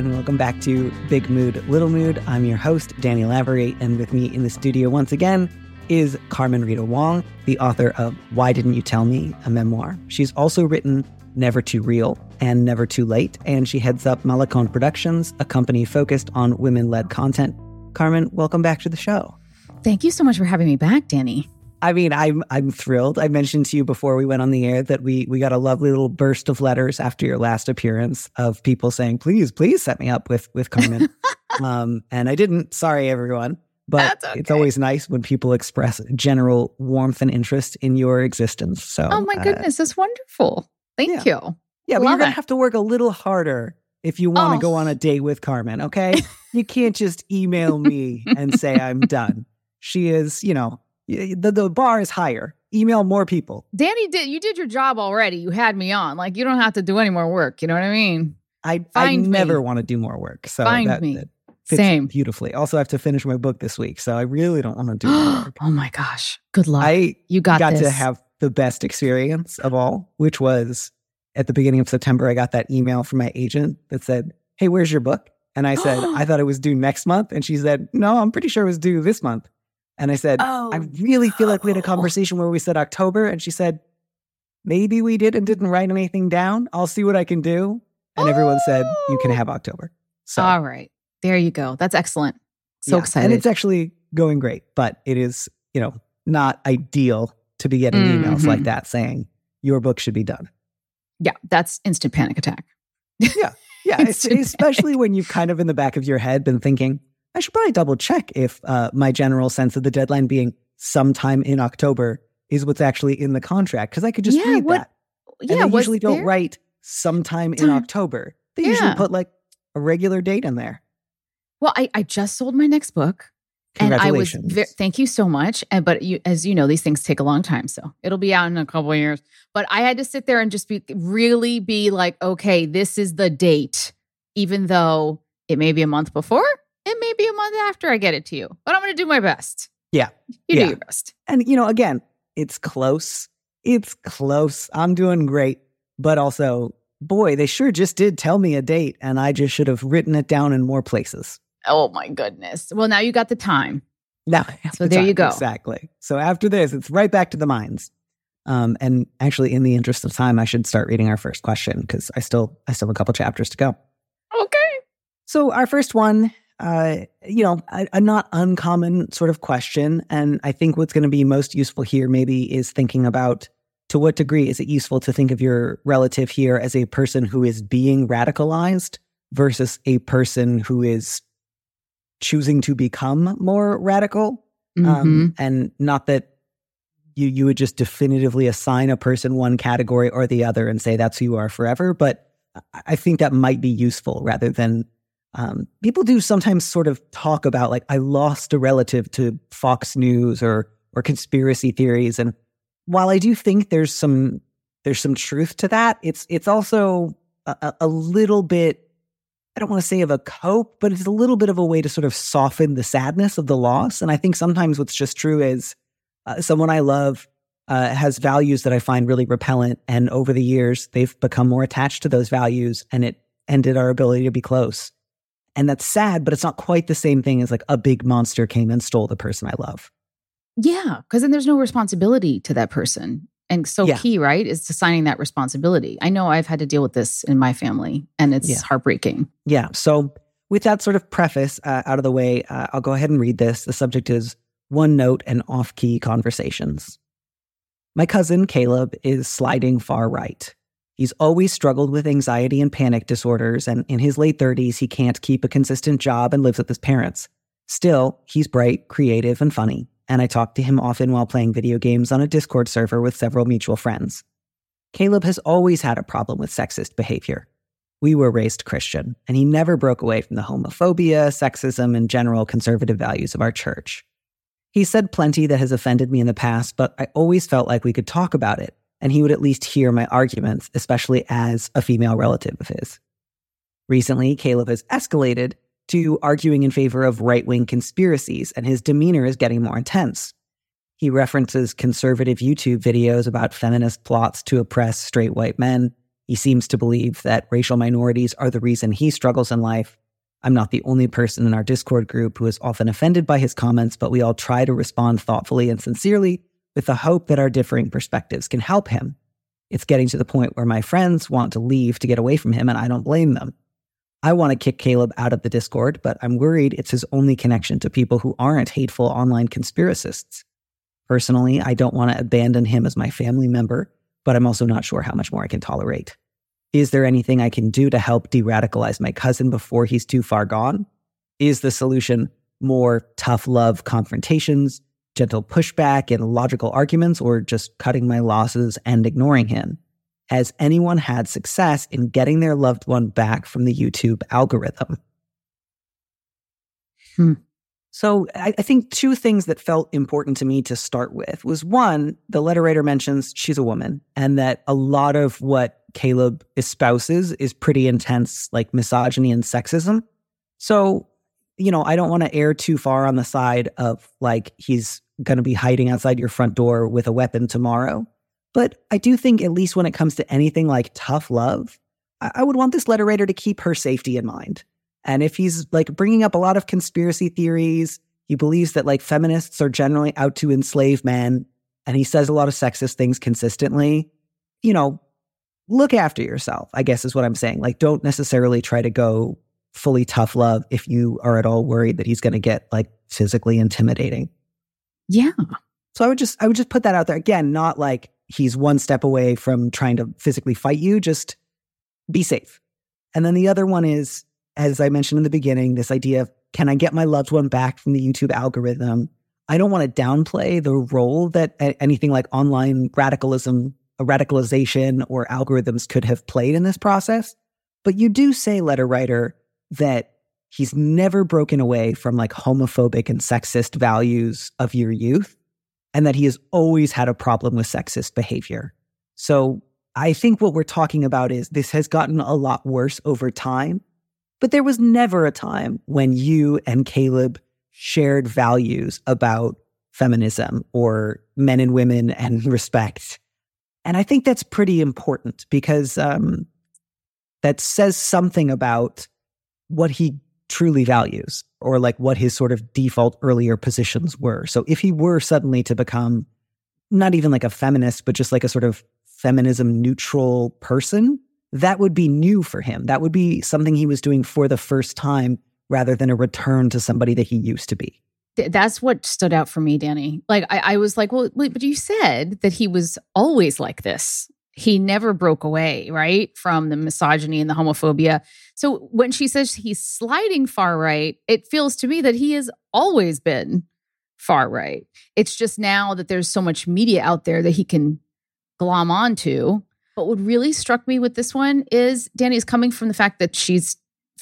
And welcome back to Big Mood, Little Mood. I'm your host, Danny Lavery, and with me in the studio once again is Carmen Rita Wong, the author of Why Didn't You Tell Me, a memoir. She's also written Never Too Real and Never Too Late, and she heads up Malecon Productions, a company focused on women led content. Carmen, welcome back to the show. Thank you so much for having me back, Danny. I mean, I'm I'm thrilled. I mentioned to you before we went on the air that we we got a lovely little burst of letters after your last appearance of people saying, "Please, please set me up with with Carmen." um, and I didn't. Sorry, everyone. But okay. it's always nice when people express general warmth and interest in your existence. So, oh my goodness, uh, that's wonderful. Thank yeah. you. Yeah, but you're gonna have to work a little harder if you want to oh. go on a date with Carmen. Okay, you can't just email me and say I'm done. She is, you know, the, the bar is higher. Email more people. Danny did you did your job already. You had me on. Like you don't have to do any more work. You know what I mean? I I never want to do more work. So find that, me. That Same beautifully. Also, I have to finish my book this week, so I really don't want to do more work. oh my gosh! Good luck. I you got got this. to have the best experience of all, which was at the beginning of September. I got that email from my agent that said, "Hey, where's your book?" And I said, "I thought it was due next month," and she said, "No, I'm pretty sure it was due this month." And I said, oh, I really feel like we had a conversation where we said October. And she said, maybe we did and didn't write anything down. I'll see what I can do. And oh. everyone said, you can have October. So, all right. There you go. That's excellent. So yeah. excited. And it's actually going great, but it is, you know, not ideal to be getting mm-hmm. emails like that saying your book should be done. Yeah. That's instant panic attack. yeah. Yeah. especially when you've kind of in the back of your head been thinking, I should probably double check if uh, my general sense of the deadline being sometime in October is what's actually in the contract because I could just yeah, read what, that. Yeah, and they usually there? don't write sometime in October. They yeah. usually put like a regular date in there. Well, I, I just sold my next book. And I was ve- thank you so much. And but you, as you know, these things take a long time, so it'll be out in a couple years. But I had to sit there and just be really be like, okay, this is the date, even though it may be a month before, it may be a month after I get it to you, but I'm going to do my best. Yeah. You yeah. do your best. And, you know, again, it's close. It's close. I'm doing great. But also, boy, they sure just did tell me a date, and I just should have written it down in more places. Oh, my goodness. Well, now you got the time. Now, so there time. you go. Exactly. So after this, it's right back to the mines. Um, and actually, in the interest of time, I should start reading our first question because I still I still have a couple chapters to go. Okay. So our first one uh, you know, a, a, not uncommon sort of question. And I think what's going to be most useful here maybe is thinking about to what degree is it useful to think of your relative here as a person who is being radicalized versus a person who is choosing to become more radical? Mm-hmm. Um, and not that you you would just definitively assign a person one category or the other and say that's who you are forever. But I think that might be useful rather than um, people do sometimes sort of talk about like I lost a relative to Fox News or or conspiracy theories, and while I do think there's some there's some truth to that, it's it's also a, a little bit I don't want to say of a cope, but it's a little bit of a way to sort of soften the sadness of the loss. And I think sometimes what's just true is uh, someone I love uh, has values that I find really repellent, and over the years they've become more attached to those values, and it ended our ability to be close. And that's sad, but it's not quite the same thing as like a big monster came and stole the person I love. Yeah, because then there's no responsibility to that person. And so yeah. key, right, is assigning that responsibility. I know I've had to deal with this in my family, and it's yeah. heartbreaking. Yeah. So, with that sort of preface uh, out of the way, uh, I'll go ahead and read this. The subject is one note and off key conversations. My cousin Caleb is sliding far right. He's always struggled with anxiety and panic disorders, and in his late 30s, he can't keep a consistent job and lives with his parents. Still, he's bright, creative, and funny, and I talk to him often while playing video games on a Discord server with several mutual friends. Caleb has always had a problem with sexist behavior. We were raised Christian, and he never broke away from the homophobia, sexism, and general conservative values of our church. He said plenty that has offended me in the past, but I always felt like we could talk about it, and he would at least hear my arguments, especially as a female relative of his. Recently, Caleb has escalated to arguing in favor of right wing conspiracies, and his demeanor is getting more intense. He references conservative YouTube videos about feminist plots to oppress straight white men. He seems to believe that racial minorities are the reason he struggles in life. I'm not the only person in our Discord group who is often offended by his comments, but we all try to respond thoughtfully and sincerely with the hope that our differing perspectives can help him. It's getting to the point where my friends want to leave to get away from him, and I don't blame them. I want to kick Caleb out of the Discord, but I'm worried it's his only connection to people who aren't hateful online conspiracists. Personally, I don't want to abandon him as my family member, but I'm also not sure how much more I can tolerate. Is there anything I can do to help de radicalize my cousin before he's too far gone? Is the solution more tough love confrontations, gentle pushback, and logical arguments, or just cutting my losses and ignoring him? Has anyone had success in getting their loved one back from the YouTube algorithm? Hmm. So I, I, think two things that felt important to me to start with was one, the letter writer mentions she's a woman and that a lot of what Caleb espouses is pretty intense, like misogyny and sexism. So, you know, I don't want to err too far on the side of like he's going to be hiding outside your front door with a weapon tomorrow. But I do think, at least when it comes to anything like tough love, I, I would want this letter writer to keep her safety in mind. And if he's like bringing up a lot of conspiracy theories, he believes that like feminists are generally out to enslave men, and he says a lot of sexist things consistently, you know, look after yourself, I guess is what I'm saying. Like, don't necessarily try to go fully tough love if you are at all worried that he's going to get like physically intimidating. Yeah. So I would just I would just put that out there again, not like he's one step away from trying to physically fight you. Just be safe. And then the other one is, as I mentioned in the beginning, this idea of can I get my loved one back from the YouTube algorithm? I don't want to downplay the role that anything like online radicalism, uh, radicalization, or algorithms could have played in this process. But you do say, letter writer, that he's never broken away from like homophobic and sexist values of your youth and that he has always had a problem with sexist behavior. So I think what we're talking about is this has gotten a lot worse over time, but there was never a time when you and Caleb shared values about feminism or men and women and respect. And I think that's pretty important because um, that says something about what he truly values or like what his sort of default earlier positions were. So if he were suddenly to become not even like a feminist, but just like a sort of feminism neutral person, that would be new for him. That would be something he was doing for the first time rather than a return to somebody that he used to be. That's what stood out for me, Danny. Like, I, I was like, well, but you said that he was always like this he never broke away, right, from the misogyny and the homophobia. So when she says he's sliding far right, it feels to me that he has always been far right. It's just now that there's so much media out there that he can glom onto. But what really struck me with this one is Danny's coming from the fact that she's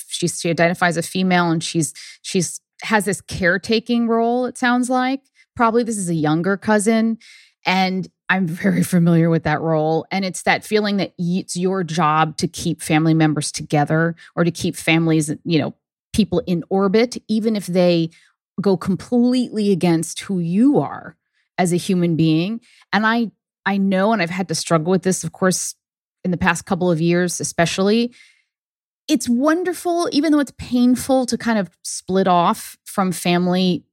she's she identifies as female and she's she's has this caretaking role, it sounds like. Probably this is a younger cousin. And I'm very familiar with that role. And it's that feeling that it's your job to keep family members together or to keep families, you know, people in orbit, even if they go completely against who you are as a human being. And I, I know, and I've had to struggle with this, of course, in the past couple of years, especially. It's wonderful, even though it's painful to kind of split off from family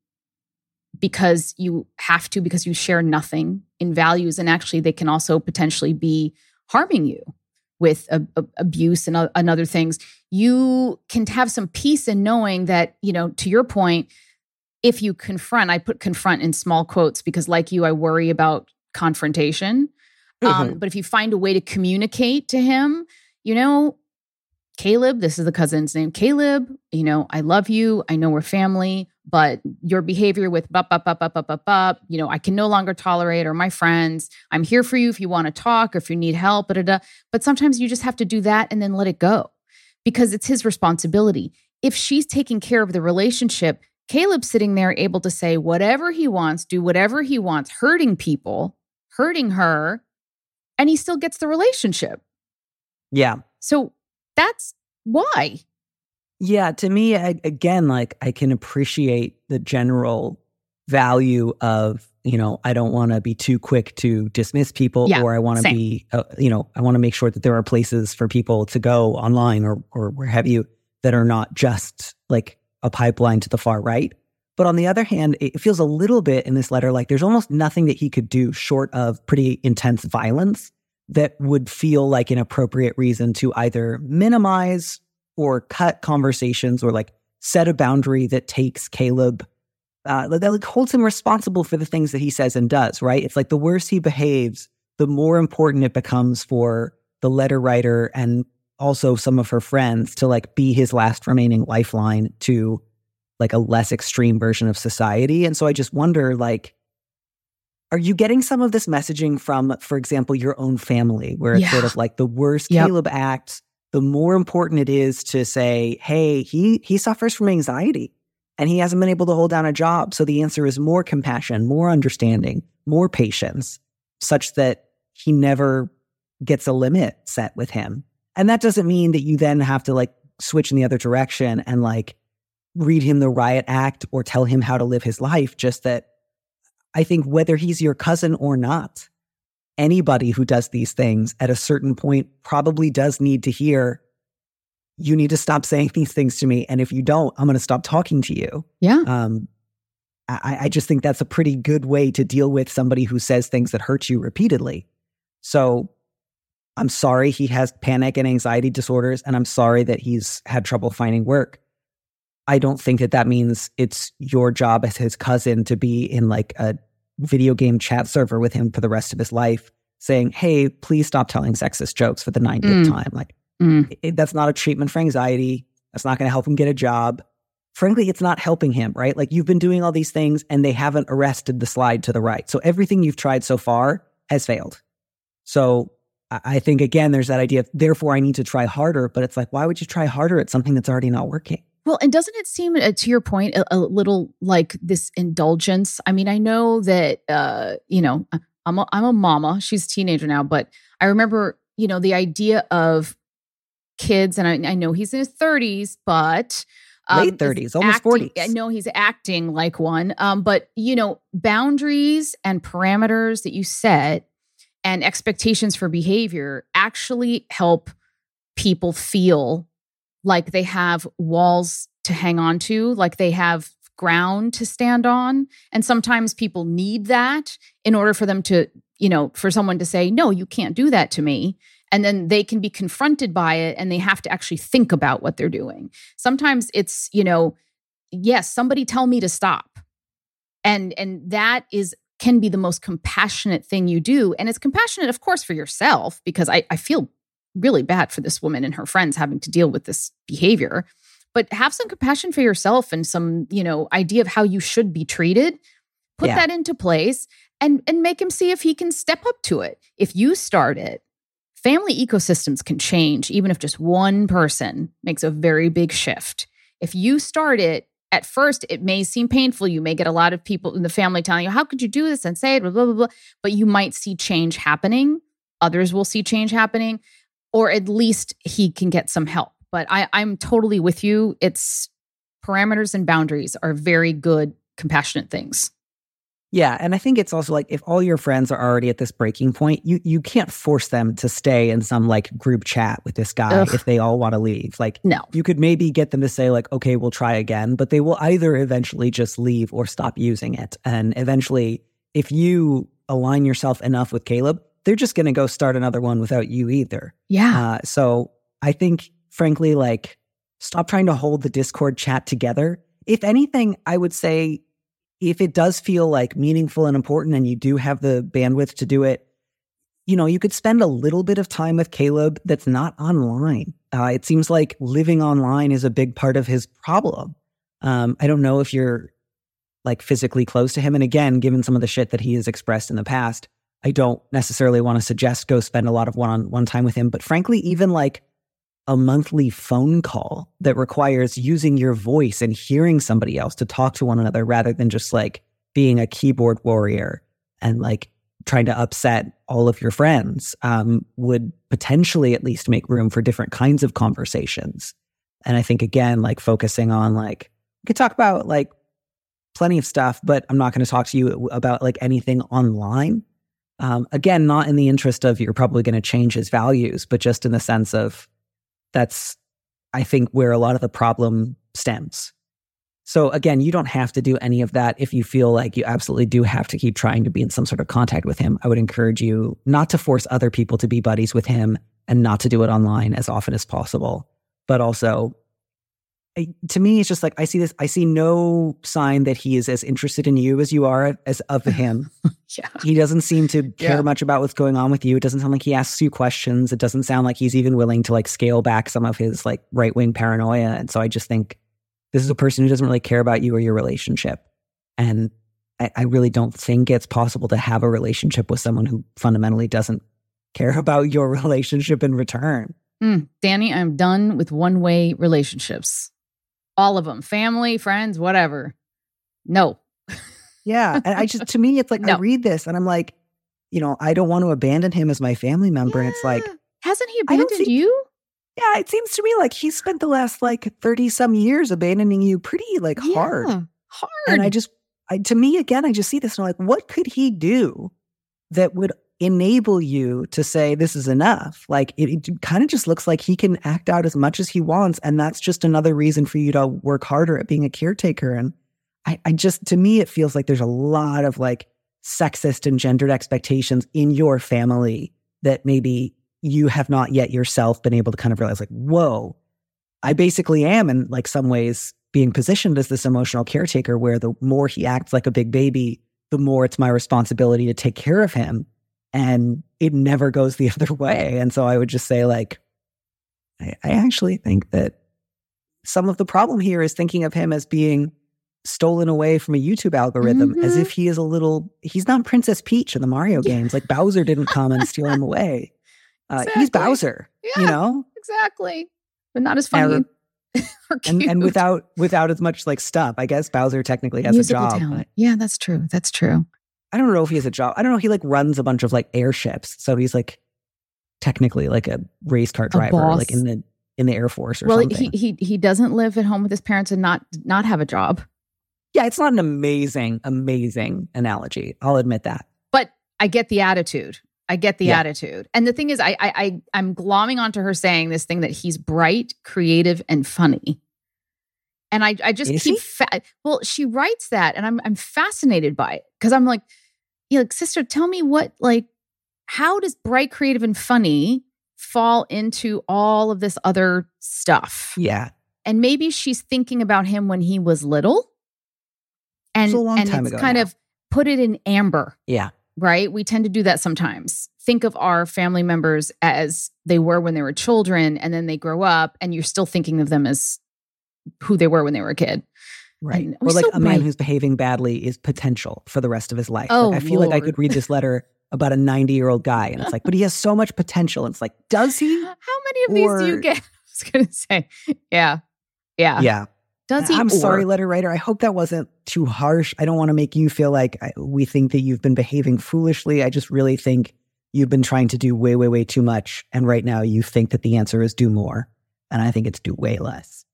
because you have to, because you share nothing in values. And actually, they can also potentially be harming you with a, a, abuse and, and other things. You can have some peace in knowing that, you know, to your point, if you confront, I put confront in small quotes because, like you, I worry about confrontation. Um, mm-hmm. Um, but if you find a way to communicate to him, you know, Caleb, this is the cousin's name, Caleb, you know, I love you. I know we're family but your behavior with bup, bup, bup, bup, bup, bup, bup, you know, I can no longer tolerate, or my friends, I'm here for you if you want to talk or if you need help, da, da, da. but sometimes you just have to do that and then let it go because it's his responsibility. If she's taking care of the relationship, Caleb's sitting there able to say whatever he wants, do whatever he wants, hurting people, hurting her, and he still gets the relationship. Yeah. So that's why. Yeah, to me, I, again, like I can appreciate the general value of, you know, I don't want to be too quick to dismiss people, yeah, or I want to be, uh, you know, I want to make sure that there are places for people to go online or or where have you that are not just like a pipeline to the far right. But on the other hand, it feels a little bit in this letter like there's almost nothing that he could do short of pretty intense violence that would feel like an appropriate reason to either minimize or cut conversations or like set a boundary that takes Caleb uh, that like holds him responsible for the things that he says and does, right? It's like the worse he behaves, the more important it becomes for the letter writer and also some of her friends to like be his last remaining lifeline to like a less extreme version of society. And so I just wonder like are you getting some of this messaging from for example your own family where it's yeah. sort of like the worse yep. Caleb acts the more important it is to say, hey, he he suffers from anxiety and he hasn't been able to hold down a job. So the answer is more compassion, more understanding, more patience, such that he never gets a limit set with him. And that doesn't mean that you then have to like switch in the other direction and like read him the riot act or tell him how to live his life. Just that I think whether he's your cousin or not, anybody who does these things at a certain point probably does need to hear you need to stop saying these things to me and if you don't i'm going to stop talking to you. Yeah. Um I, I just think that's a pretty good way to deal with somebody who says things that hurt you repeatedly. So i'm sorry he has panic and anxiety disorders and i'm sorry that he's had trouble finding work. I don't think that that means it's your job as his cousin to be in like a video game chat server with him for the rest of his life saying, Hey, please stop telling sexist jokes for the 90th mm. time. Like, mm. it, that's not a treatment for anxiety. That's not going to help him get a job. Frankly, it's not helping him, right? Like, you've been doing all these things and they haven't arrested the slide to the right. So, everything you've tried so far has failed. So, I think, again, there's that idea of, therefore, I need to try harder. But it's like, why would you try harder at something that's already not working? Well, and doesn't it seem, uh, to your point, a, a, little like this indulgence? I mean, I know that, uh, you know, I'm a, I'm a mama. She's a teenager now, but I remember, you know, the idea of kids, and I, I know he's in his 30s, but um, late 30s, almost acting, 40s. I know he's acting like one. Um, but you know, boundaries and parameters that you set and expectations for behavior actually help people feel like they have walls to hang on to, like they have ground to stand on. And sometimes people need that in order for them to, you know, for someone to say, no, you can't do that to me. And then they can be confronted by it and they have to actually think about what they're doing. Sometimes it's, you know, yes, somebody tell me to stop. And and that is can be the most compassionate thing you do. And it's compassionate, of course, for yourself, because I, I feel really bad for this woman and her friends having to deal with this behavior. But have some compassion for yourself and some you know idea of how you should be treated. Put yeah. that into place and and make him see if he can step up to it. If you start it family ecosystems can change even if just one person makes a very big shift. If you start it at first it may seem painful. You may get a lot of people in the family telling you how could you do this and say it? blah blah blah, blah. but you might see change happening. Others will see change happening or at least he can get some help. But I, I'm totally with you. It's parameters and boundaries are very good, compassionate things. Yeah, and I think it's also like if all your friends are already at this breaking point, you you can't force them to stay in some like group chat with this guy Ugh. if they all want to leave. Like no. You could maybe get them to say like okay, we'll try again, but they will either eventually just leave or stop using it. And eventually if you align yourself enough with Caleb, they're just going to go start another one without you either. Yeah. Uh, so I think, frankly, like, stop trying to hold the Discord chat together. If anything, I would say if it does feel like meaningful and important and you do have the bandwidth to do it, you know, you could spend a little bit of time with Caleb that's not online. Uh, it seems like living online is a big part of his problem. Um, I don't know if you're like physically close to him. And again, given some of the shit that he has expressed in the past, I don't necessarily want to suggest go spend a lot of one on one time with him. But frankly, even like a monthly phone call that requires using your voice and hearing somebody else to talk to one another rather than just like being a keyboard warrior and like trying to upset all of your friends um, would potentially at least make room for different kinds of conversations. And I think again, like focusing on like we could talk about like plenty of stuff, but I'm not going to talk to you about like anything online. Um, again, not in the interest of you're probably going to change his values, but just in the sense of that's, I think, where a lot of the problem stems. So again, you don't have to do any of that if you feel like you absolutely do have to keep trying to be in some sort of contact with him. I would encourage you not to force other people to be buddies with him and not to do it online as often as possible. But also to me, it's just like I see this. I see no sign that he is as interested in you as you are as of him. yeah. He doesn't seem to care yeah. much about what's going on with you. It doesn't sound like he asks you questions. It doesn't sound like he's even willing to like scale back some of his like right wing paranoia. And so I just think this is a person who doesn't really care about you or your relationship. And I, I really don't think it's possible to have a relationship with someone who fundamentally doesn't care about your relationship in return. Mm, Danny, I'm done with one way relationships all of them family friends whatever. No. Yeah and i just to me it's like no. i read this and i'm like you know i don't want to abandon him as my family member yeah. and it's like hasn't he abandoned think, you? Yeah it seems to me like he spent the last like 30 some years abandoning you pretty like yeah, hard. Hard and i just I, to me again i just see this and i'm like what could he do that would enable you to say this is enough. Like it, it kind of just looks like he can act out as much as he wants. And that's just another reason for you to work harder at being a caretaker. And I, I just, to me, it feels like there's a lot of like sexist and gendered expectations in your family that maybe you have not yet yourself been able to kind of realize like, whoa, I basically am in like some ways being positioned as this emotional caretaker where the more he acts like a big baby, the more it's my responsibility to take care of him and it never goes the other way. And so I would just say, like, I, I actually think that some of the problem here is thinking of him as being stolen away from a YouTube algorithm mm-hmm. as if he is a little, he's not Princess Peach in the Mario yeah. games. Like Bowser didn't come and steal him away. Uh, exactly. He's Bowser, yeah, you know? Exactly. But not as funny. and, and without without as much like stuff, I guess Bowser technically has Musical a job. Talent. Yeah, that's true. That's true. I don't know if he has a job. I don't know. He like runs a bunch of like airships, so he's like technically like a race car driver, like in the in the Air Force or something. well, something. he he he doesn't live at home with his parents and not not have a job. Yeah, it's not an amazing amazing analogy. I'll admit that. But I get the attitude. I get the yeah. attitude. And the thing is, I, I I I'm glomming onto her saying this thing that he's bright, creative, and funny. And I I just is keep fa- well, she writes that, and I'm I'm fascinated by it because I'm like you like, sister, tell me what, like, how does bright, creative, and funny fall into all of this other stuff? Yeah. And maybe she's thinking about him when he was little. And, it and it's kind now. of put it in amber. Yeah. Right. We tend to do that sometimes. Think of our family members as they were when they were children, and then they grow up, and you're still thinking of them as who they were when they were a kid. Right. Or like so a man who's behaving badly is potential for the rest of his life. Oh, like, I feel Lord. like I could read this letter about a 90 year old guy and it's like, but he has so much potential. And it's like, does he? How many of or... these do you get? I was going to say, yeah. Yeah. Yeah. Does he? I'm or... sorry, letter writer. I hope that wasn't too harsh. I don't want to make you feel like I, we think that you've been behaving foolishly. I just really think you've been trying to do way, way, way too much. And right now you think that the answer is do more. And I think it's do way less.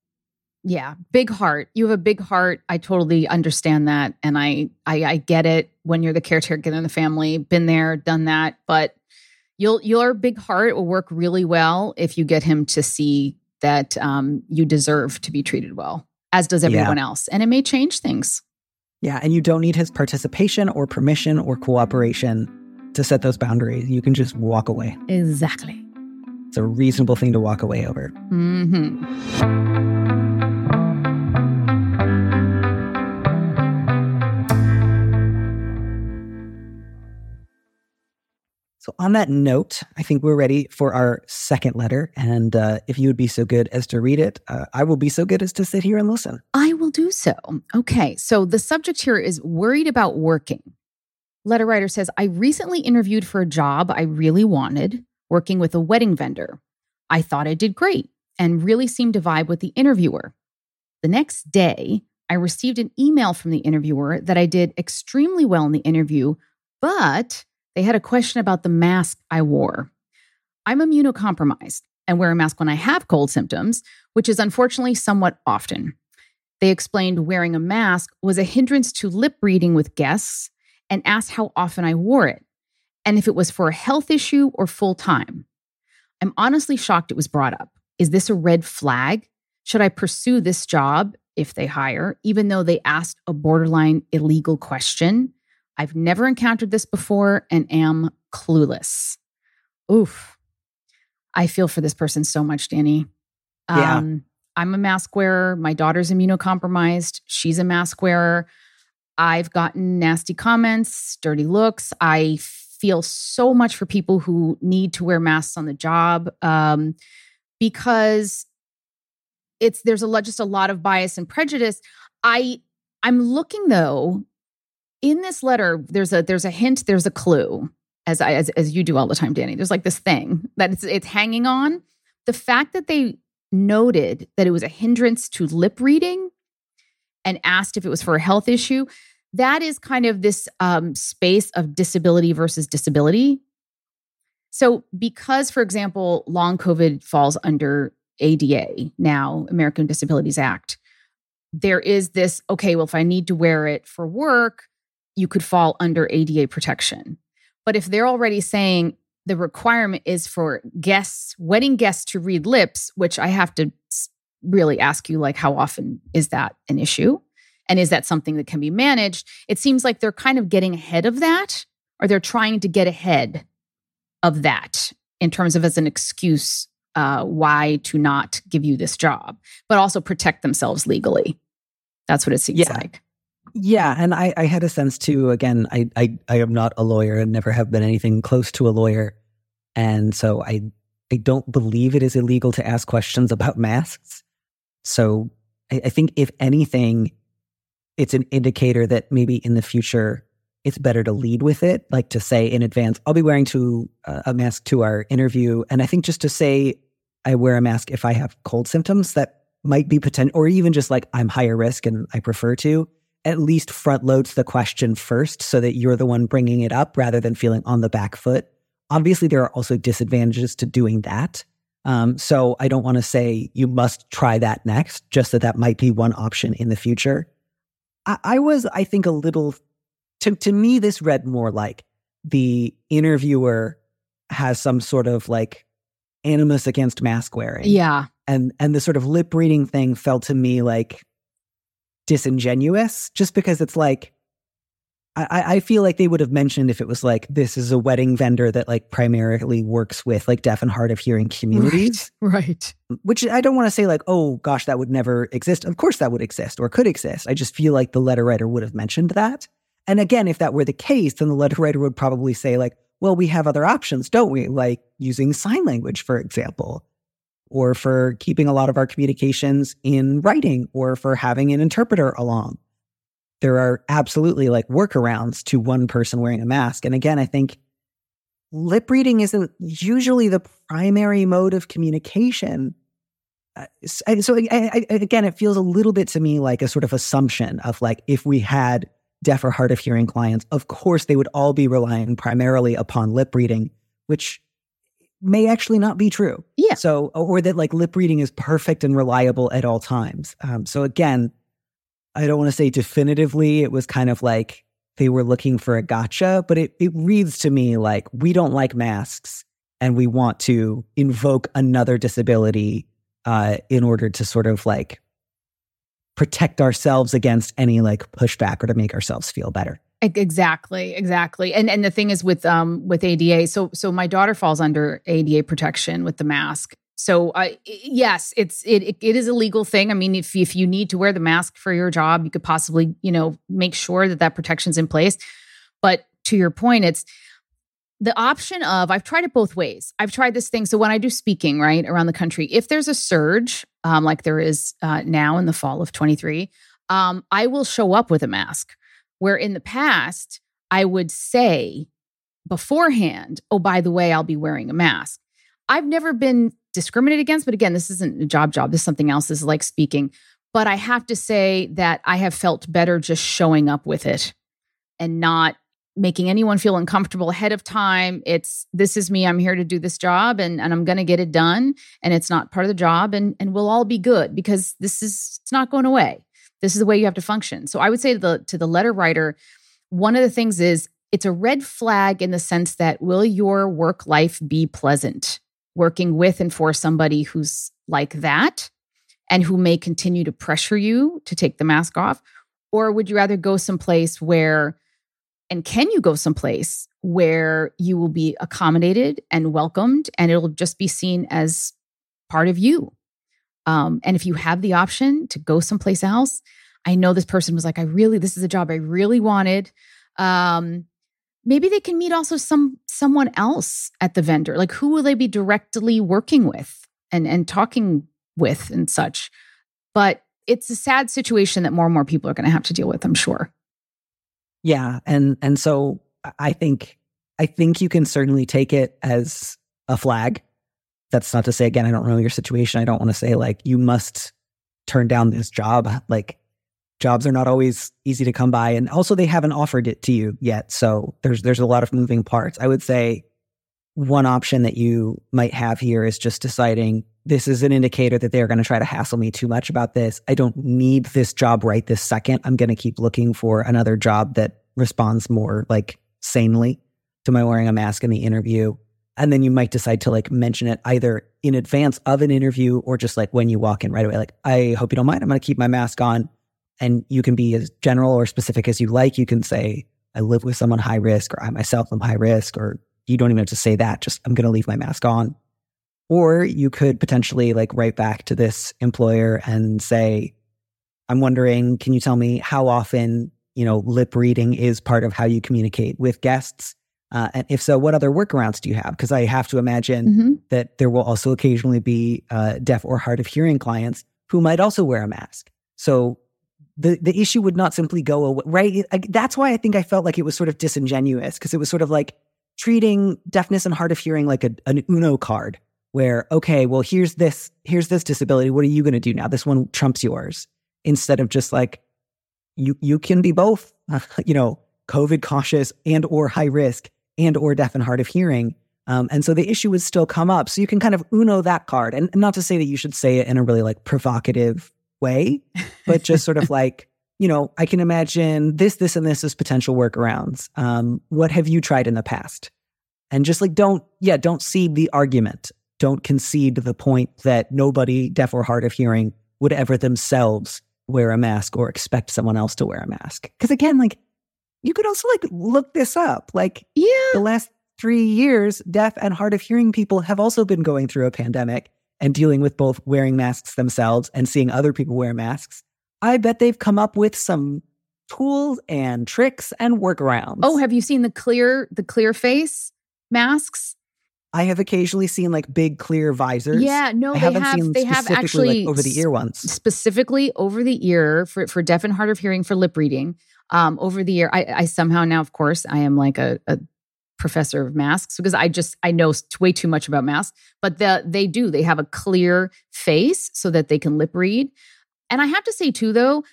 Yeah, big heart. You have a big heart. I totally understand that, and I, I, I get it. When you're the caretaker in the family, been there, done that. But you'll your big heart will work really well if you get him to see that um, you deserve to be treated well, as does everyone yeah. else, and it may change things. Yeah, and you don't need his participation or permission or cooperation to set those boundaries. You can just walk away. Exactly. It's a reasonable thing to walk away over. Mm-hmm. So on that note, I think we're ready for our second letter. And uh, if you would be so good as to read it, uh, I will be so good as to sit here and listen. I will do so. Okay. So the subject here is worried about working. Letter writer says, I recently interviewed for a job I really wanted, working with a wedding vendor. I thought I did great and really seemed to vibe with the interviewer. The next day, I received an email from the interviewer that I did extremely well in the interview, but they had a question about the mask I wore. I'm immunocompromised and wear a mask when I have cold symptoms, which is unfortunately somewhat often. They explained wearing a mask was a hindrance to lip reading with guests and asked how often I wore it and if it was for a health issue or full time. I'm honestly shocked it was brought up. Is this a red flag? Should I pursue this job if they hire, even though they asked a borderline illegal question? I've never encountered this before and am clueless. Oof. I feel for this person so much, Danny. Yeah. Um, I'm a mask wearer. My daughter's immunocompromised. She's a mask wearer. I've gotten nasty comments, dirty looks. I feel so much for people who need to wear masks on the job um, because it's there's a lot just a lot of bias and prejudice. I I'm looking though in this letter, there's a there's a hint, there's a clue, as I as, as you do all the time, Danny. There's like this thing that it's it's hanging on. The fact that they noted that it was a hindrance to lip reading and asked if it was for a health issue, that is kind of this um, space of disability versus disability. So, because, for example, long COVID falls under ADA now, American Disabilities Act, there is this okay, well, if I need to wear it for work, you could fall under ADA protection. But if they're already saying the requirement is for guests, wedding guests to read lips, which I have to really ask you, like, how often is that an issue? And is that something that can be managed? It seems like they're kind of getting ahead of that, or they're trying to get ahead of that in terms of as an excuse uh, why to not give you this job, but also protect themselves legally. That's what it seems yeah. like. Yeah, and I, I had a sense too. Again, I, I I am not a lawyer and never have been anything close to a lawyer, and so I I don't believe it is illegal to ask questions about masks. So I, I think if anything, it's an indicator that maybe in the future it's better to lead with it, like to say in advance, I'll be wearing to uh, a mask to our interview, and I think just to say I wear a mask if I have cold symptoms that might be potential, or even just like I'm higher risk and I prefer to at least front loads the question first so that you're the one bringing it up rather than feeling on the back foot. Obviously, there are also disadvantages to doing that. Um, so I don't want to say you must try that next, just that that might be one option in the future. I, I was, I think, a little, to, to me, this read more like the interviewer has some sort of like animus against mask wearing. Yeah. And and the sort of lip reading thing felt to me like disingenuous just because it's like I, I feel like they would have mentioned if it was like this is a wedding vendor that like primarily works with like deaf and hard of hearing communities. Right. right. Which I don't want to say like, oh gosh, that would never exist. Of course that would exist or could exist. I just feel like the letter writer would have mentioned that. And again, if that were the case, then the letter writer would probably say, like, well, we have other options, don't we? Like using sign language, for example or for keeping a lot of our communications in writing or for having an interpreter along. There are absolutely like workarounds to one person wearing a mask. And again, I think lip reading isn't usually the primary mode of communication. Uh, so I, I, again, it feels a little bit to me like a sort of assumption of like if we had deaf or hard of hearing clients, of course they would all be relying primarily upon lip reading, which may actually not be true. Yeah. So, or that like lip reading is perfect and reliable at all times. Um, so again, I don't want to say definitively it was kind of like they were looking for a gotcha, but it, it reads to me like we don't like masks and we want to invoke another disability uh, in order to sort of like protect ourselves against any like pushback or to make ourselves feel better. Exactly, exactly. And and the thing is with um with ADA, so so my daughter falls under ADA protection with the mask. So uh, yes, it's it it is a legal thing. I mean, if if you need to wear the mask for your job, you could possibly you know make sure that that protection's in place. But to your point, it's the option of I've tried it both ways. I've tried this thing. So when I do speaking right around the country, if there's a surge um, like there is uh, now in the fall of 23, um, I will show up with a mask. Where in the past I would say beforehand, "Oh, by the way, I'll be wearing a mask." I've never been discriminated against, but again, this isn't a job job. This is something else. This is like speaking. But I have to say that I have felt better just showing up with it and not making anyone feel uncomfortable ahead of time. It's this is me. I'm here to do this job and, and I'm gonna get it done. And it's not part of the job and, and we'll all be good because this is it's not going away. This is the way you have to function. So I would say to the to the letter writer, one of the things is it's a red flag in the sense that will your work life be pleasant working with and for somebody who's like that and who may continue to pressure you to take the mask off? Or would you rather go someplace where and can you go someplace where you will be accommodated and welcomed and it'll just be seen as part of you? Um, and if you have the option to go someplace else, I know this person was like, I really, this is a job I really wanted. Um, maybe they can meet also some someone else at the vendor. Like who will they be directly working with and and talking with and such? But it's a sad situation that more and more people are going to have to deal with, I'm sure. Yeah, and and so I think I think you can certainly take it as a flag. That's not to say again I don't know your situation. I don't want to say like you must turn down this job. Like jobs are not always easy to come by and also they haven't offered it to you yet. So there's there's a lot of moving parts. I would say one option that you might have here is just deciding this is an indicator that they're going to try to hassle me too much about this. I don't need this job right this second. I'm going to keep looking for another job that responds more like sanely to my wearing a mask in the interview. And then you might decide to like mention it either in advance of an interview or just like when you walk in right away. Like, I hope you don't mind. I'm going to keep my mask on. And you can be as general or specific as you like. You can say, I live with someone high risk, or I myself am high risk, or you don't even have to say that. Just, I'm going to leave my mask on. Or you could potentially like write back to this employer and say, I'm wondering, can you tell me how often, you know, lip reading is part of how you communicate with guests? Uh, and if so, what other workarounds do you have? Because I have to imagine mm-hmm. that there will also occasionally be uh, deaf or hard of hearing clients who might also wear a mask. So the the issue would not simply go away. Right? That's why I think I felt like it was sort of disingenuous because it was sort of like treating deafness and hard of hearing like a, an Uno card where okay well here's this here's this disability what are you going to do now this one trumps yours instead of just like you you can be both you know covid cautious and or high risk and or deaf and hard of hearing um, and so the issue would still come up. So you can kind of uno that card and, and not to say that you should say it in a really like provocative way but just sort of like you know i can imagine this this and this as potential workarounds. Um, what have you tried in the past? And just like don't yeah don't cede the argument. Don't concede the point that nobody deaf or hard of hearing would ever themselves wear a mask or expect someone else to wear a mask. Because again, like you could also like look this up. Like, yeah, the last three years, deaf and hard of hearing people have also been going through a pandemic and dealing with both wearing masks themselves and seeing other people wear masks. I bet they've come up with some tools and tricks and workarounds. Oh, have you seen the clear the clear face masks? I have occasionally seen like big clear visors. Yeah, no, I they have they have actually like over the ear ones. Specifically over the ear for for deaf and hard of hearing for lip reading. Um, over the year, I, I somehow now, of course, I am like a, a professor of masks because I just I know way too much about masks. But the, they do they have a clear face so that they can lip read. And I have to say too, though,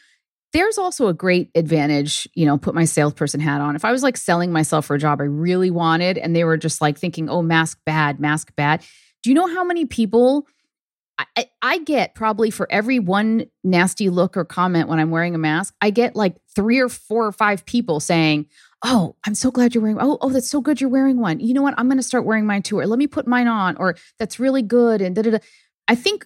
there's also a great advantage, you know, put my salesperson hat on. If I was like selling myself for a job I really wanted and they were just like thinking, oh, mask bad, mask bad. Do you know how many people I, I, get probably for every one nasty look or comment when I'm wearing a mask, I get like three or four or five people saying, Oh, I'm so glad you're wearing. Oh, oh, that's so good you're wearing one. You know what? I'm going to start wearing mine too. Or let me put mine on. Or that's really good. And da da da. I think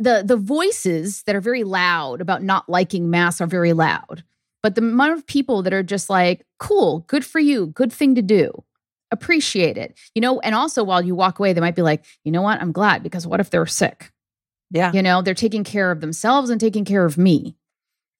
the the voices that are very loud about not liking masks are very loud but the amount of people that are just like cool good for you good thing to do appreciate it you know and also while you walk away they might be like you know what i'm glad because what if they're sick yeah you know they're taking care of themselves and taking care of me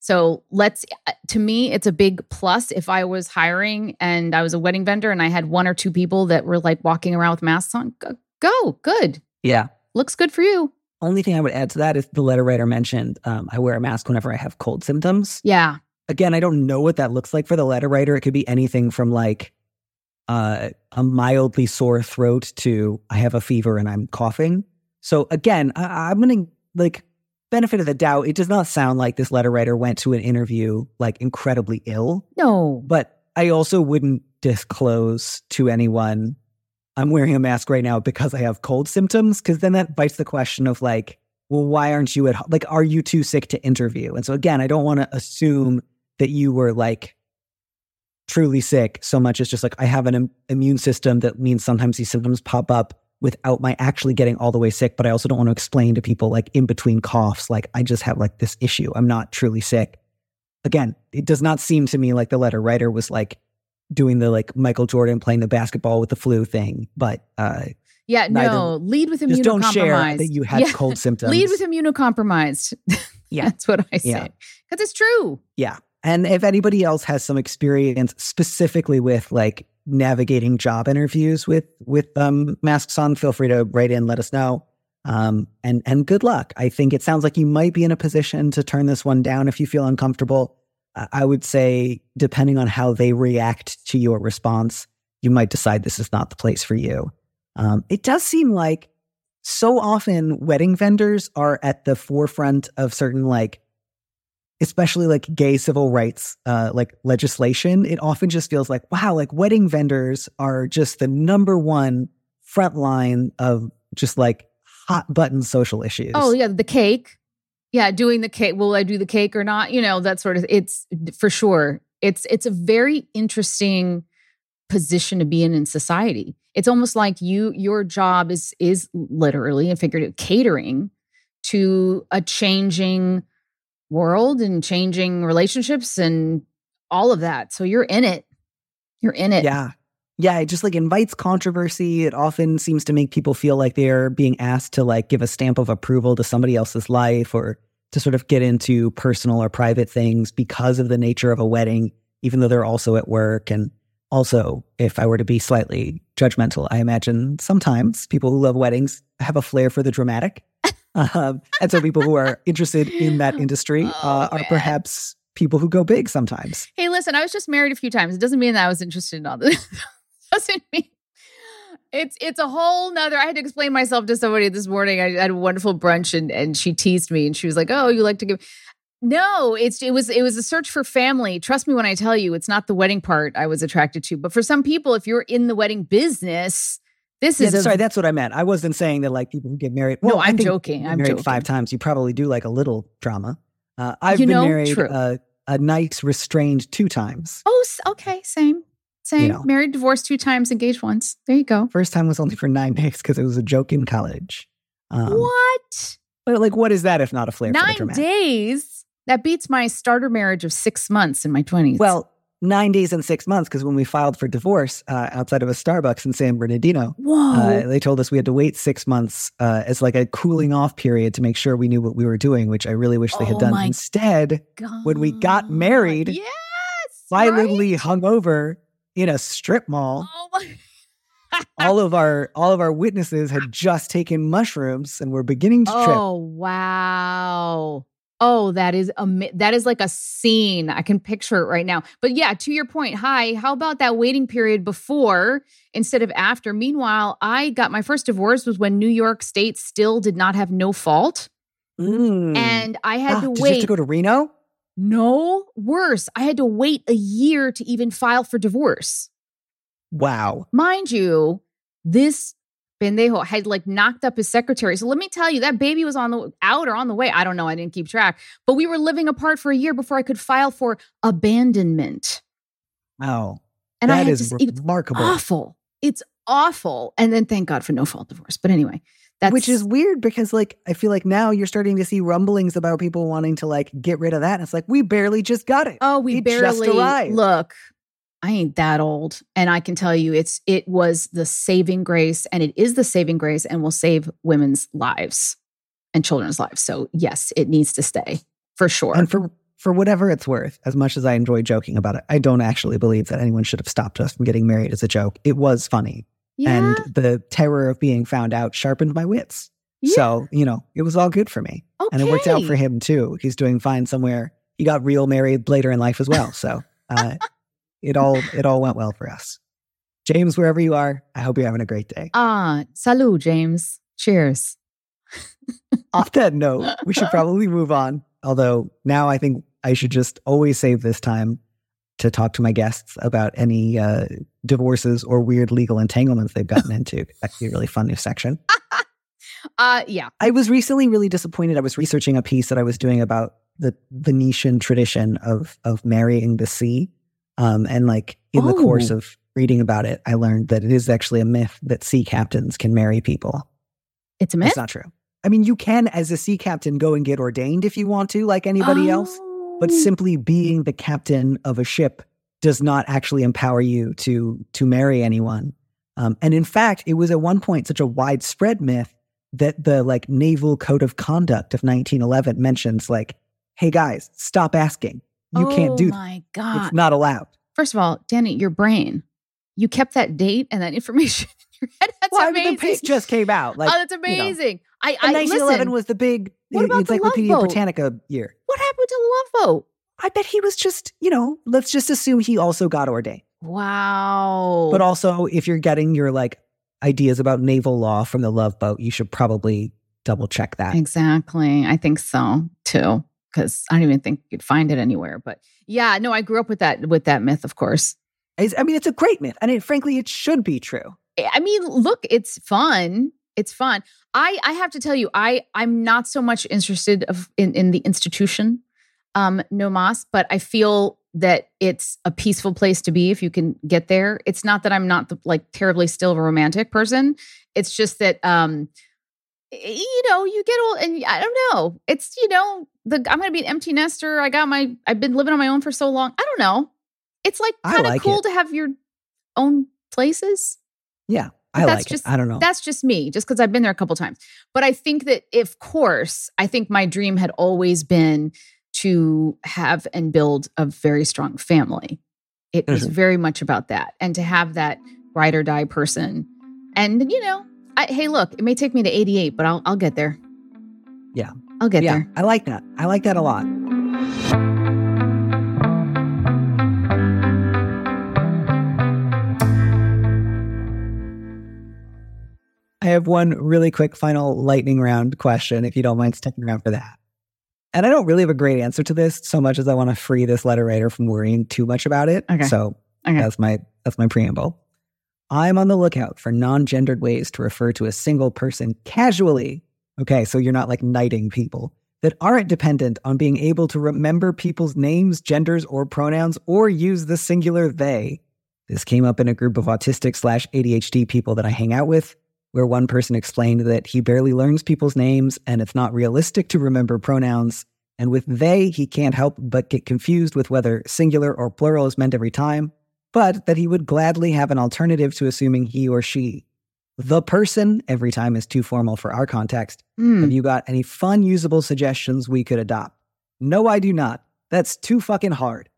So let's, uh, to me, it's a big plus if I was hiring and I was a wedding vendor and I had one or two people that were like walking around with masks on. Go, go good. Yeah. Looks good for you. Only thing I would add to that is the letter writer mentioned um, I wear a mask whenever I have cold symptoms. Yeah. Again, I don't know what that looks like for the letter writer. It could be anything from like uh, a mildly sore throat to I have a fever and I'm coughing. So again, I, I'm going to like benefit of the doubt. It does not sound like this letter writer went to an interview like incredibly ill. No. But I also wouldn't disclose to anyone I'm wearing a mask right now because I have cold symptoms, because then that bites the question of like, well, why aren't you at home? Like, are you too sick to interview? And so again, I don't want to assume that you were like truly sick so much as just like I have an Im- immune system that means sometimes these symptoms pop up without my actually getting all the way sick. But I also don't want to explain to people like in between coughs, like I just have like this issue. I'm not truly sick. Again, it does not seem to me like the letter writer was like doing the like Michael Jordan playing the basketball with the flu thing, but uh yeah, neither, no, lead with immunocompromised. Just don't share that you had yeah. cold symptoms. lead with immunocompromised. yeah, that's what I say because yeah. it's true. Yeah, and if anybody else has some experience specifically with like navigating job interviews with with um, masks on, feel free to write in, let us know. Um, and and good luck. I think it sounds like you might be in a position to turn this one down if you feel uncomfortable. I would say, depending on how they react to your response, you might decide this is not the place for you. Um, it does seem like so often wedding vendors are at the forefront of certain like especially like gay civil rights uh, like legislation it often just feels like wow like wedding vendors are just the number one front line of just like hot button social issues. Oh yeah the cake. Yeah doing the cake will i do the cake or not? You know that sort of it's for sure it's it's a very interesting position to be in in society. It's almost like you your job is is literally and figurative catering to a changing world and changing relationships and all of that. So you're in it. You're in it. Yeah. Yeah it just like invites controversy. It often seems to make people feel like they're being asked to like give a stamp of approval to somebody else's life or to sort of get into personal or private things because of the nature of a wedding even though they're also at work. And also, if I were to be slightly judgmental, I imagine sometimes people who love weddings have a flair for the dramatic. Um, and so people who are interested in that industry oh, uh, are perhaps people who go big sometimes. Hey, listen, I was just married a few times. It doesn't mean that I was interested in all this. doesn't mean it's it's a whole nother i had to explain myself to somebody this morning i had a wonderful brunch and and she teased me and she was like oh you like to give no, it's it was it was a search for family. Trust me when I tell you, it's not the wedding part I was attracted to. But for some people, if you're in the wedding business, this is yeah, a, sorry. That's what I meant. I wasn't saying that like people who get married. Well, no, I'm joking. I'm married joking. five times. You probably do like a little drama. Uh, I've you been know, married uh, a night restrained two times. Oh, okay, same. Same. You know. Married, divorced two times, engaged once. There you go. First time was only for nine days because it was a joke in college. Um, what? But like, what is that if not a flair? Nine days. That beats my starter marriage of six months in my 20s. Well, nine days and six months because when we filed for divorce uh, outside of a Starbucks in San Bernardino, uh, they told us we had to wait six months uh, as like a cooling off period to make sure we knew what we were doing, which I really wish they had oh done. Instead, God. when we got married, yes, violently right? hungover in a strip mall. Oh all of our all of our witnesses had just taken mushrooms and were beginning to trip. Oh wow. Oh, that is a that is like a scene. I can picture it right now. But yeah, to your point, hi, how about that waiting period before instead of after? Meanwhile, I got my first divorce was when New York State still did not have no fault. Mm. And I had ah, to wait. Did you have to go to Reno? No, worse. I had to wait a year to even file for divorce. Wow. Mind you, this pendejo had like knocked up his secretary. So let me tell you, that baby was on the out or on the way. I don't know. I didn't keep track. But we were living apart for a year before I could file for abandonment. Wow. And that I is just, remarkable. awful. It's awful. And then thank God for no fault divorce. But anyway, that's which is weird because like I feel like now you're starting to see rumblings about people wanting to like get rid of that. And it's like we barely just got it. Oh, we it barely look. I ain't that old. And I can tell you it's it was the saving grace and it is the saving grace and will save women's lives and children's lives. So yes, it needs to stay for sure. And for for whatever it's worth, as much as I enjoy joking about it, I don't actually believe that anyone should have stopped us from getting married as a joke. It was funny. Yeah. And the terror of being found out sharpened my wits. Yeah. So, you know, it was all good for me. Okay. And it worked out for him too. He's doing fine somewhere. He got real married later in life as well. So uh, it all it all went well for us. James, wherever you are, I hope you're having a great day. Ah, salut, James. Cheers. Off that note, we should probably move on. Although now I think I should just always save this time to talk to my guests about any uh, divorces or weird legal entanglements they've gotten into. That could be a really fun new section. uh, yeah. I was recently really disappointed. I was researching a piece that I was doing about the Venetian tradition of of marrying the sea. Um, and like in oh. the course oh. of reading about it, I learned that it is actually a myth that sea captains can marry people. It's a myth. It's not true. I mean, you can, as a sea captain, go and get ordained if you want to, like anybody oh. else but simply being the captain of a ship does not actually empower you to to marry anyone. Um, and in fact, it was at one point such a widespread myth that the like Naval Code of Conduct of 1911 mentions like, "Hey guys, stop asking. You oh can't do that. my god, it's not allowed." First of all, Danny, your brain, you kept that date and that information in your head. That's well, amazing. I mean, the piece just came out. Like, oh, that's amazing. You know. I, I 1911 listen, was the big what about Encyclopedia Britannica year. What happened to Love Boat? I bet he was just, you know, let's just assume he also got ordained. Wow. But also, if you're getting your like ideas about naval law from the Love Boat, you should probably double check that. Exactly. I think so too. Because I don't even think you'd find it anywhere. But yeah, no, I grew up with that with that myth, of course. I mean, it's a great myth, and it, frankly, it should be true. I mean, look, it's fun. It's fun. I I have to tell you, I I'm not so much interested of in in the institution um, no mas, but I feel that it's a peaceful place to be if you can get there. It's not that I'm not the, like terribly still a romantic person. It's just that um, you know you get old and I don't know. It's you know the I'm going to be an empty nester. I got my I've been living on my own for so long. I don't know. It's like kind of like cool it. to have your own places. Yeah. I that's like just, it. I don't know. That's just me, just because I've been there a couple times. But I think that, of course, I think my dream had always been to have and build a very strong family. It mm-hmm. was very much about that. And to have that ride or die person. And, you know, I, hey, look, it may take me to 88, but I'll, I'll get there. Yeah. I'll get yeah, there. I like that. I like that a lot. I have one really quick final lightning round question, if you don't mind sticking around for that. And I don't really have a great answer to this so much as I want to free this letter writer from worrying too much about it. Okay. So okay. that's my that's my preamble. I'm on the lookout for non-gendered ways to refer to a single person casually. Okay, so you're not like knighting people that aren't dependent on being able to remember people's names, genders, or pronouns, or use the singular they. This came up in a group of autistic slash ADHD people that I hang out with where one person explained that he barely learns people's names and it's not realistic to remember pronouns. And with they, he can't help but get confused with whether singular or plural is meant every time, but that he would gladly have an alternative to assuming he or she. The person every time is too formal for our context. Mm. Have you got any fun, usable suggestions we could adopt? No, I do not. That's too fucking hard.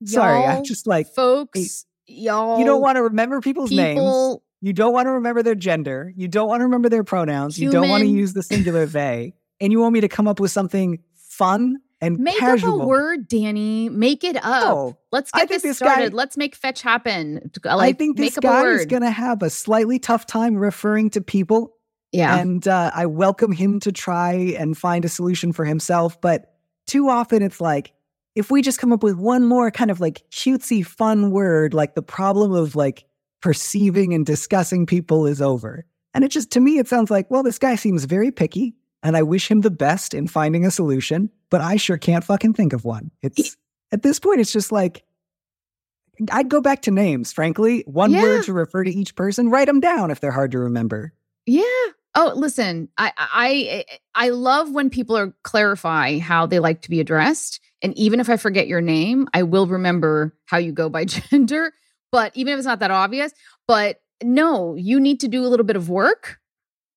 Y'all, Sorry, I just like folks. Hey, y'all, you don't want to remember people's people, names. You don't want to remember their gender. You don't want to remember their pronouns. Human. You don't want to use the singular they. And you want me to come up with something fun and make casual. up a word, Danny. Make it up. No, Let's get this, this, started. Guy, Let's make fetch happen. Like, I think this guy is going to have a slightly tough time referring to people. Yeah. And uh, I welcome him to try and find a solution for himself. But too often it's like, if we just come up with one more kind of like cutesy, fun word, like the problem of like perceiving and discussing people is over. And it just, to me, it sounds like, well, this guy seems very picky and I wish him the best in finding a solution, but I sure can't fucking think of one. It's at this point, it's just like, I'd go back to names, frankly. One yeah. word to refer to each person, write them down if they're hard to remember. Yeah. Oh, listen, I I I love when people are clarify how they like to be addressed. And even if I forget your name, I will remember how you go by gender but even if it's not that obvious, but no, you need to do a little bit of work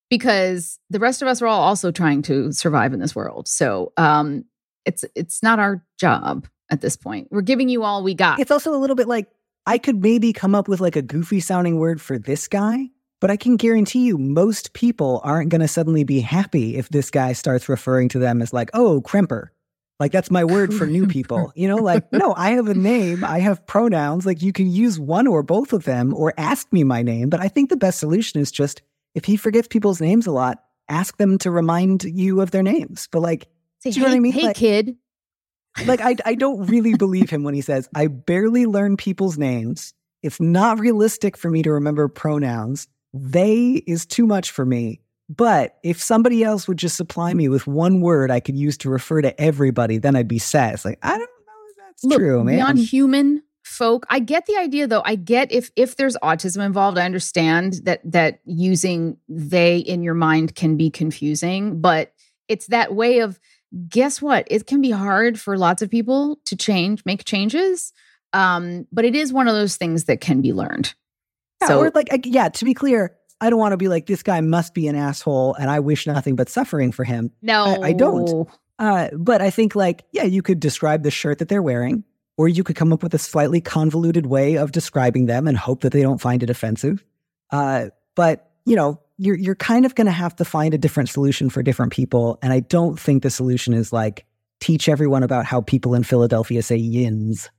because the rest of us are all also trying to survive in this world. So, um, it's it's not our job at this point. We're giving you all we got. It's also a little bit like I could maybe come up with like a goofy sounding word for this guy, but I can guarantee you most people aren't going to suddenly be happy if this guy starts referring to them as like, "Oh, crimper." Like that's my word for new people. You know, like, no, I have a name, I have pronouns. Like you can use one or both of them or ask me my name. But I think the best solution is just if he forgets people's names a lot, ask them to remind you of their names. But like, Say, do you hey, know what I mean? Hey, like, kid. Like, I, I don't really believe him when he says, I barely learn people's names. It's not realistic for me to remember pronouns. They is too much for me. But if somebody else would just supply me with one word I could use to refer to everybody, then I'd be set. It's like, I don't know if that's Look, true, man. Beyond human folk, I get the idea though. I get if if there's autism involved, I understand that that using they in your mind can be confusing, but it's that way of guess what? It can be hard for lots of people to change, make changes. Um, but it is one of those things that can be learned. Yeah, so, or like, yeah, to be clear, I don't want to be like, this guy must be an asshole and I wish nothing but suffering for him. No, I, I don't. Uh, but I think, like, yeah, you could describe the shirt that they're wearing, or you could come up with a slightly convoluted way of describing them and hope that they don't find it offensive. Uh, but, you know, you're, you're kind of going to have to find a different solution for different people. And I don't think the solution is like, teach everyone about how people in Philadelphia say yins.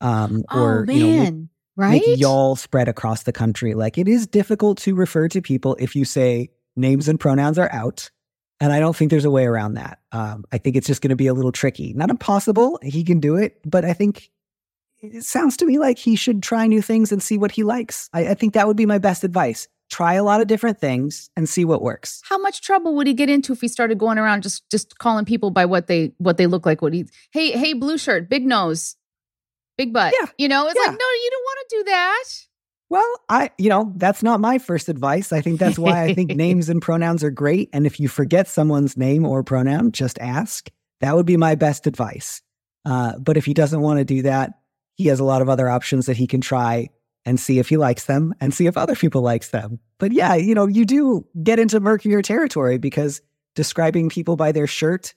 Um, or, oh, you know, right? Make y'all spread across the country. Like it is difficult to refer to people if you say names and pronouns are out. And I don't think there's a way around that. Um, I think it's just going to be a little tricky. Not impossible. He can do it, but I think it sounds to me like he should try new things and see what he likes. I, I think that would be my best advice. Try a lot of different things and see what works. How much trouble would he get into if he started going around just just calling people by what they what they look like? What he hey hey blue shirt, big nose, big butt. Yeah. You know, it's yeah. like, no, you don't want to do that. Well, I, you know, that's not my first advice. I think that's why I think names and pronouns are great. And if you forget someone's name or pronoun, just ask. That would be my best advice. Uh, but if he doesn't want to do that, he has a lot of other options that he can try and see if he likes them and see if other people likes them. But yeah, you know, you do get into murkier territory because describing people by their shirt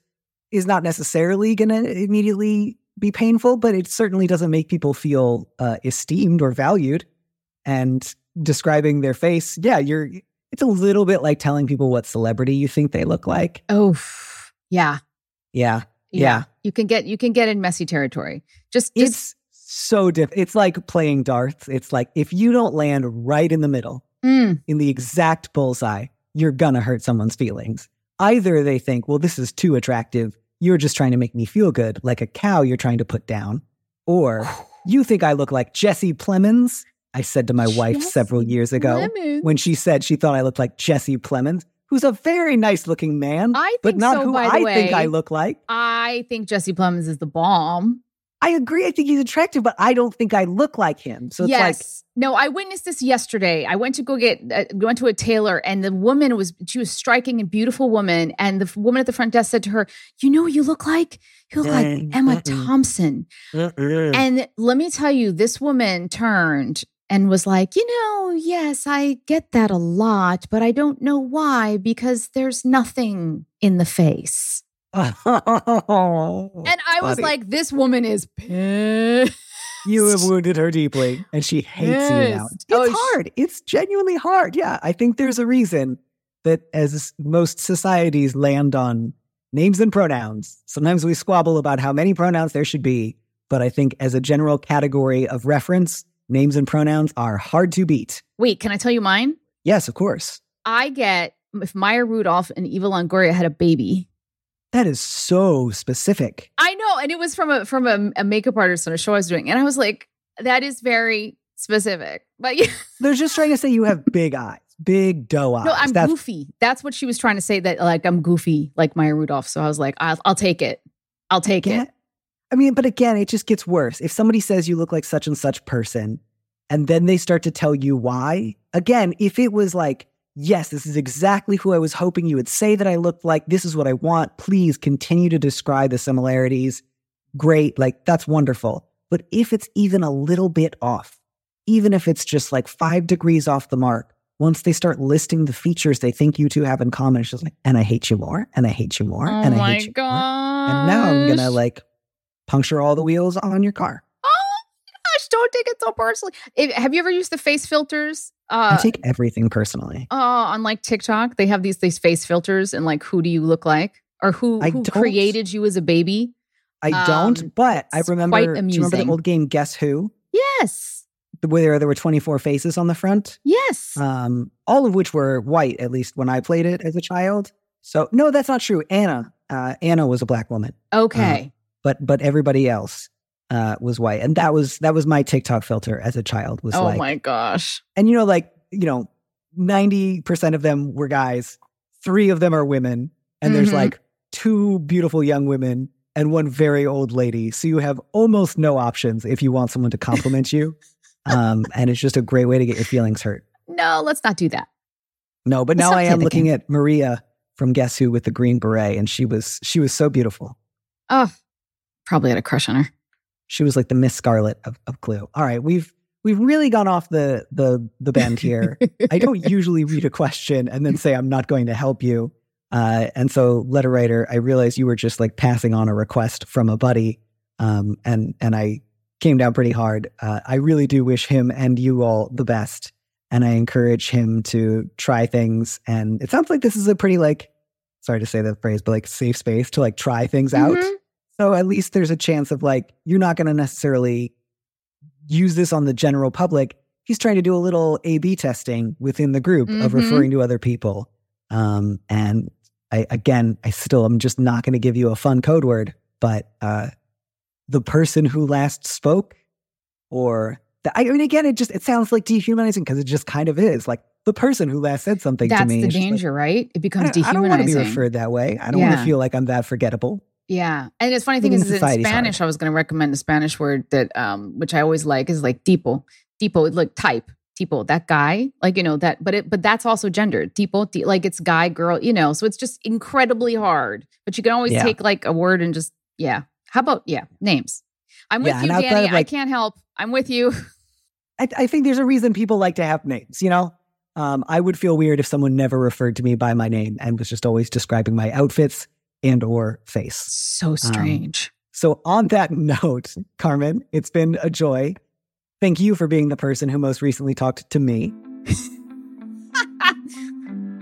is not necessarily going to immediately be painful, but it certainly doesn't make people feel uh, esteemed or valued. And describing their face, yeah, you're. It's a little bit like telling people what celebrity you think they look like. Oh, yeah, yeah, yeah. yeah. You can get you can get in messy territory. Just, just it's so diff. It's like playing darts. It's like if you don't land right in the middle, mm. in the exact bullseye, you're gonna hurt someone's feelings. Either they think, well, this is too attractive you're just trying to make me feel good, like a cow you're trying to put down. Or you think I look like Jesse Plemons? I said to my Jesse wife several years ago Plemons. when she said she thought I looked like Jesse Plemons, who's a very nice looking man, but not so, who I way. think I look like. I think Jesse Plemons is the bomb. I agree. I think he's attractive, but I don't think I look like him. So it's yes. like no, I witnessed this yesterday. I went to go get uh, went to a tailor, and the woman was she was striking and beautiful woman, and the woman at the front desk said to her, "You know, you look like you look like Emma Thompson." And let me tell you, this woman turned and was like, "You know, yes, I get that a lot, but I don't know why because there's nothing in the face." oh, and I was like, this woman is pissed. You have wounded her deeply, and she hates yes. you now. It's oh, hard. It's genuinely hard. Yeah, I think there's a reason that as most societies land on names and pronouns, sometimes we squabble about how many pronouns there should be. But I think as a general category of reference, names and pronouns are hard to beat. Wait, can I tell you mine? Yes, of course. I get if Maya Rudolph and Eva Longoria had a baby, that is so specific. I know, and it was from a from a, a makeup artist on a show I was doing, and I was like, that is very specific. But yeah. they're just trying to say you have big eyes, big doe eyes. No, I'm That's- goofy. That's what she was trying to say. That like I'm goofy, like Maya Rudolph. So I was like, I'll, I'll take it. I'll take it. I mean, but again, it just gets worse. If somebody says you look like such and such person, and then they start to tell you why. Again, if it was like yes, this is exactly who I was hoping you would say that I looked like. This is what I want. Please continue to describe the similarities. Great. Like, that's wonderful. But if it's even a little bit off, even if it's just like five degrees off the mark, once they start listing the features they think you two have in common, it's just like, and I hate you more, and I hate you more, oh and I hate you gosh. more. And now I'm gonna like puncture all the wheels on your car. Oh gosh, don't take it so personally. have you ever used the face filters? Uh, I take everything personally. Uh, on like TikTok, they have these these face filters and like who do you look like or who, who created you as a baby. I don't, um, but I remember. Do you remember the old game Guess Who? Yes. Where there were 24 faces on the front? Yes. Um, all of which were white, at least when I played it as a child. So no, that's not true. Anna, uh, Anna was a black woman. Okay. Uh, but but everybody else uh, was white, and that was that was my TikTok filter as a child. Was oh like, my gosh! And you know, like you know, ninety percent of them were guys. Three of them are women, and mm-hmm. there's like two beautiful young women and one very old lady. So you have almost no options if you want someone to compliment you. Um, and it's just a great way to get your feelings hurt. No, let's not do that. No, but let's now I am looking game. at Maria from Guess Who with the green beret, and she was she was so beautiful. Oh, probably had a crush on her. She was like the Miss Scarlet of, of Clue. All right, we've we've really gone off the the the bend here. I don't usually read a question and then say I'm not going to help you. Uh, and so, letter writer, I realized you were just like passing on a request from a buddy, um, and and I came down pretty hard. Uh, I really do wish him and you all the best, and I encourage him to try things. And it sounds like this is a pretty like, sorry to say that phrase, but like safe space to like try things mm-hmm. out. So at least there's a chance of like you're not going to necessarily use this on the general public. He's trying to do a little A/B testing within the group mm-hmm. of referring to other people. Um, and I again, I still am just not going to give you a fun code word, but uh, the person who last spoke, or the, I mean, again, it just it sounds like dehumanizing because it just kind of is like the person who last said something That's to me. That's the danger, like, right? It becomes I dehumanizing. I don't want to be referred that way. I don't yeah. want to feel like I'm that forgettable. Yeah, and it's funny thing is, in Spanish, hard. I was going to recommend a Spanish word that, um, which I always like, is like tipo. Tipo, like type tipo, that guy, like, you know, that, but it, but that's also gendered. Tipo, like it's guy, girl, you know, so it's just incredibly hard. But you can always yeah. take like a word and just, yeah. How about, yeah, names? I'm with yeah, you, Danny. Like, I can't help. I'm with you. I, I, think there's a reason people like to have names, you know? Um, I would feel weird if someone never referred to me by my name and was just always describing my outfits and or face. So um, strange. Um, so on that note, Carmen, it's been a joy. Thank you for being the person who most recently talked to me.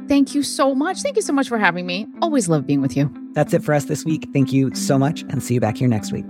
Thank you so much. Thank you so much for having me. Always love being with you. That's it for us this week. Thank you so much and see you back here next week.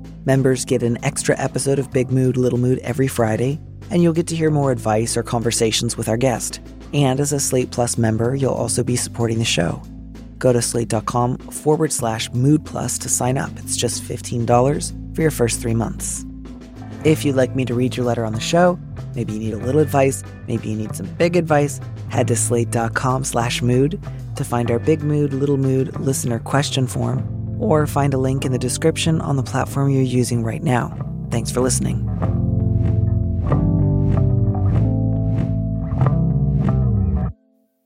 Members get an extra episode of Big Mood, Little Mood every Friday, and you'll get to hear more advice or conversations with our guest. And as a Slate Plus member, you'll also be supporting the show. Go to slate.com forward slash mood plus to sign up. It's just $15 for your first three months. If you'd like me to read your letter on the show, maybe you need a little advice, maybe you need some big advice, head to slate.com slash mood to find our big mood, little mood listener question form, or find a link in the description on the platform you're using right now. Thanks for listening.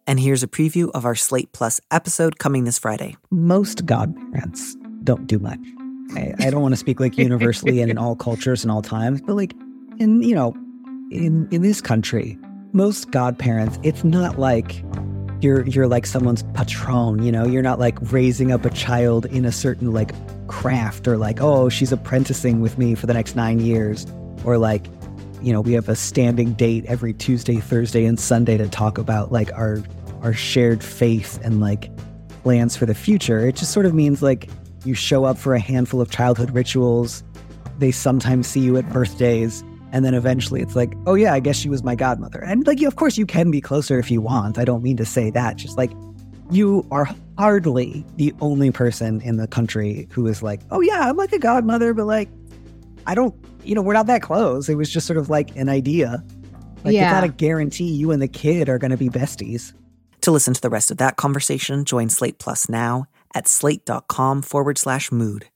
And here's a preview of our Slate Plus episode coming this Friday. Most godparents don't do much. I, I don't want to speak like universally and in all cultures and all times, but like in, you know, in in this country, most godparents, it's not like you're you're like someone's patron, you know, you're not like raising up a child in a certain like craft or like, oh, she's apprenticing with me for the next nine years. Or like you know, we have a standing date every Tuesday, Thursday, and Sunday to talk about like our our shared faith and like plans for the future. It just sort of means like you show up for a handful of childhood rituals. They sometimes see you at birthdays. And then eventually it's like, oh, yeah, I guess she was my godmother. And like, of course, you can be closer if you want. I don't mean to say that. Just like, you are hardly the only person in the country who is like, oh, yeah, I'm like a godmother, but like, I don't, you know, we're not that close. It was just sort of like an idea. Like, yeah. it's not a guarantee you and the kid are going to be besties. To listen to the rest of that conversation, join Slate Plus now at slate.com forward slash mood.